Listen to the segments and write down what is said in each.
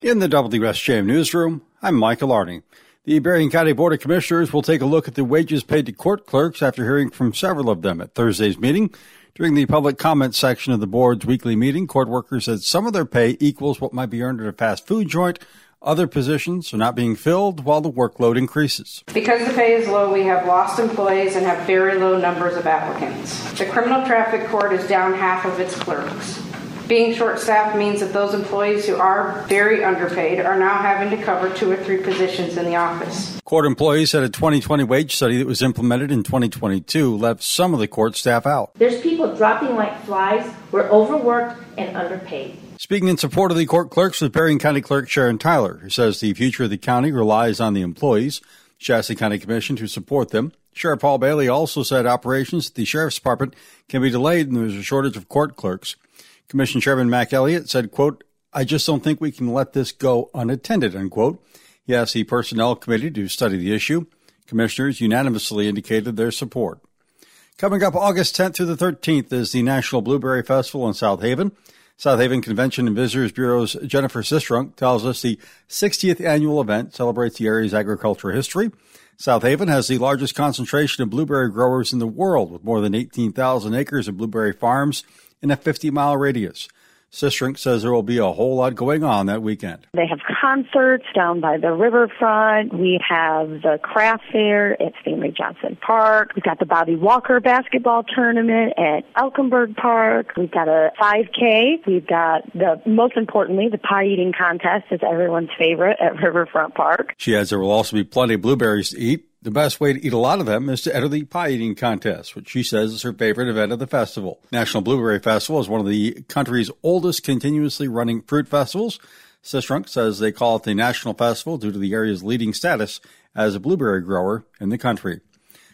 In the WSJM newsroom, I'm Michael Arning. The Berrien County Board of Commissioners will take a look at the wages paid to court clerks after hearing from several of them at Thursday's meeting. During the public comment section of the board's weekly meeting, court workers said some of their pay equals what might be earned at a fast food joint. Other positions are not being filled while the workload increases. Because the pay is low, we have lost employees and have very low numbers of applicants. The criminal traffic court is down half of its clerks. Being short staffed means that those employees who are very underpaid are now having to cover two or three positions in the office. Court employees said a 2020 wage study that was implemented in 2022 left some of the court staff out. There's people dropping like flies. We're overworked and underpaid. Speaking in support of the court clerks was Berrien County Clerk Sharon Tyler, who says the future of the county relies on the employees, Shasta County Commission to support them. Sheriff Paul Bailey also said operations at the Sheriff's Department can be delayed and there's a shortage of court clerks. Commission Chairman Mac Elliott said, quote, I just don't think we can let this go unattended, unquote. He asked the Personnel Committee to study the issue. Commissioners unanimously indicated their support. Coming up August 10th through the 13th is the National Blueberry Festival in South Haven. South Haven Convention and Visitors Bureau's Jennifer Sistrunk tells us the 60th annual event celebrates the area's agricultural history. South Haven has the largest concentration of blueberry growers in the world with more than 18,000 acres of blueberry farms in a 50 mile radius. Sistrunk says there will be a whole lot going on that weekend. They have concerts down by the riverfront. We have the craft fair at Stanley Johnson Park. We've got the Bobby Walker basketball tournament at Elkenburg Park. We've got a 5K. We've got the, most importantly, the pie eating contest is everyone's favorite at Riverfront Park. She adds there will also be plenty of blueberries to eat. The best way to eat a lot of them is to enter the pie eating contest, which she says is her favorite event of the festival. National Blueberry Festival is one of the country's oldest continuously running fruit festivals. Sistrunk says they call it the National Festival due to the area's leading status as a blueberry grower in the country.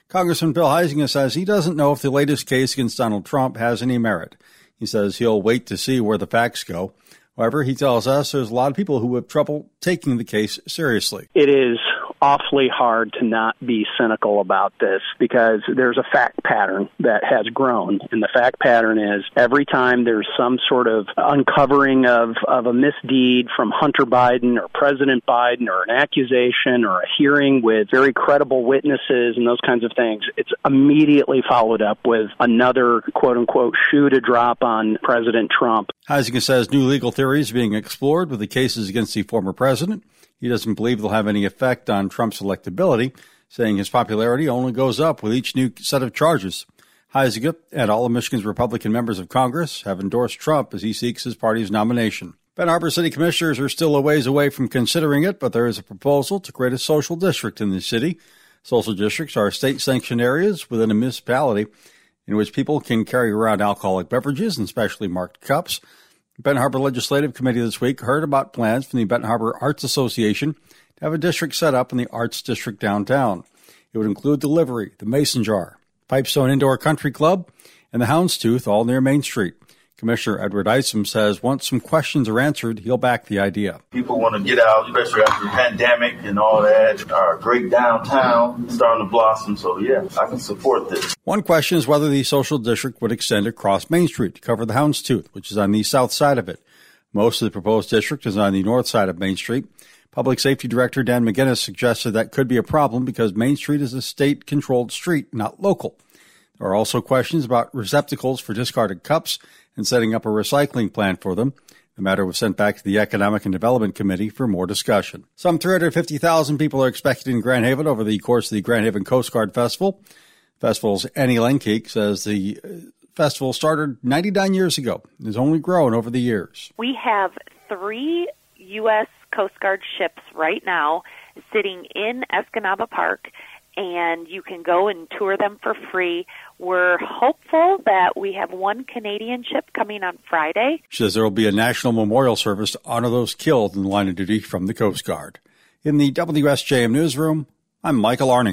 Congressman Bill Huizenga says he doesn't know if the latest case against Donald Trump has any merit. He says he'll wait to see where the facts go. However, he tells us there's a lot of people who have trouble taking the case seriously. It is awfully hard to not be cynical about this because there's a fact pattern that has grown. And the fact pattern is every time there's some sort of uncovering of, of a misdeed from Hunter Biden or President Biden or an accusation or a hearing with very credible witnesses and those kinds of things, it's immediately followed up with another quote unquote shoe to drop on President Trump. Huizenga says new legal theories being explored with the cases against the former president. He doesn't believe they'll have any effect on Trump's electability, saying his popularity only goes up with each new set of charges. Huizenga and all of Michigan's Republican members of Congress have endorsed Trump as he seeks his party's nomination. Benton Harbor City Commissioners are still a ways away from considering it, but there is a proposal to create a social district in the city. Social districts are state sanctioned areas within a municipality in which people can carry around alcoholic beverages in specially marked cups. Benton Harbor Legislative Committee this week heard about plans from the Benton Harbor Arts Association to have a district set up in the Arts District downtown. It would include the Livery, the Mason Jar, Pipestone Indoor Country Club, and the Houndstooth, all near Main Street. Commissioner Edward Isom says once some questions are answered, he'll back the idea. People want to get out, especially after the pandemic and all that. Our great downtown starting to blossom. So, yeah, I can support this. One question is whether the social district would extend across Main Street to cover the Houndstooth, which is on the south side of it. Most of the proposed district is on the north side of Main Street. Public Safety Director Dan McGinnis suggested that could be a problem because Main Street is a state controlled street, not local. There are also questions about receptacles for discarded cups and setting up a recycling plan for them. The matter was sent back to the Economic and Development Committee for more discussion. Some 350,000 people are expected in Grand Haven over the course of the Grand Haven Coast Guard Festival. Festival's Annie Lenkeek says the uh, festival started 99 years ago and has only grown over the years. We have three U.S. Coast Guard ships right now sitting in Escanaba Park and you can go and tour them for free. We're hopeful that we have one Canadian ship coming on Friday. She says there will be a national memorial service to honor those killed in the line of duty from the Coast Guard. In the WSJM newsroom, I'm Michael Arning.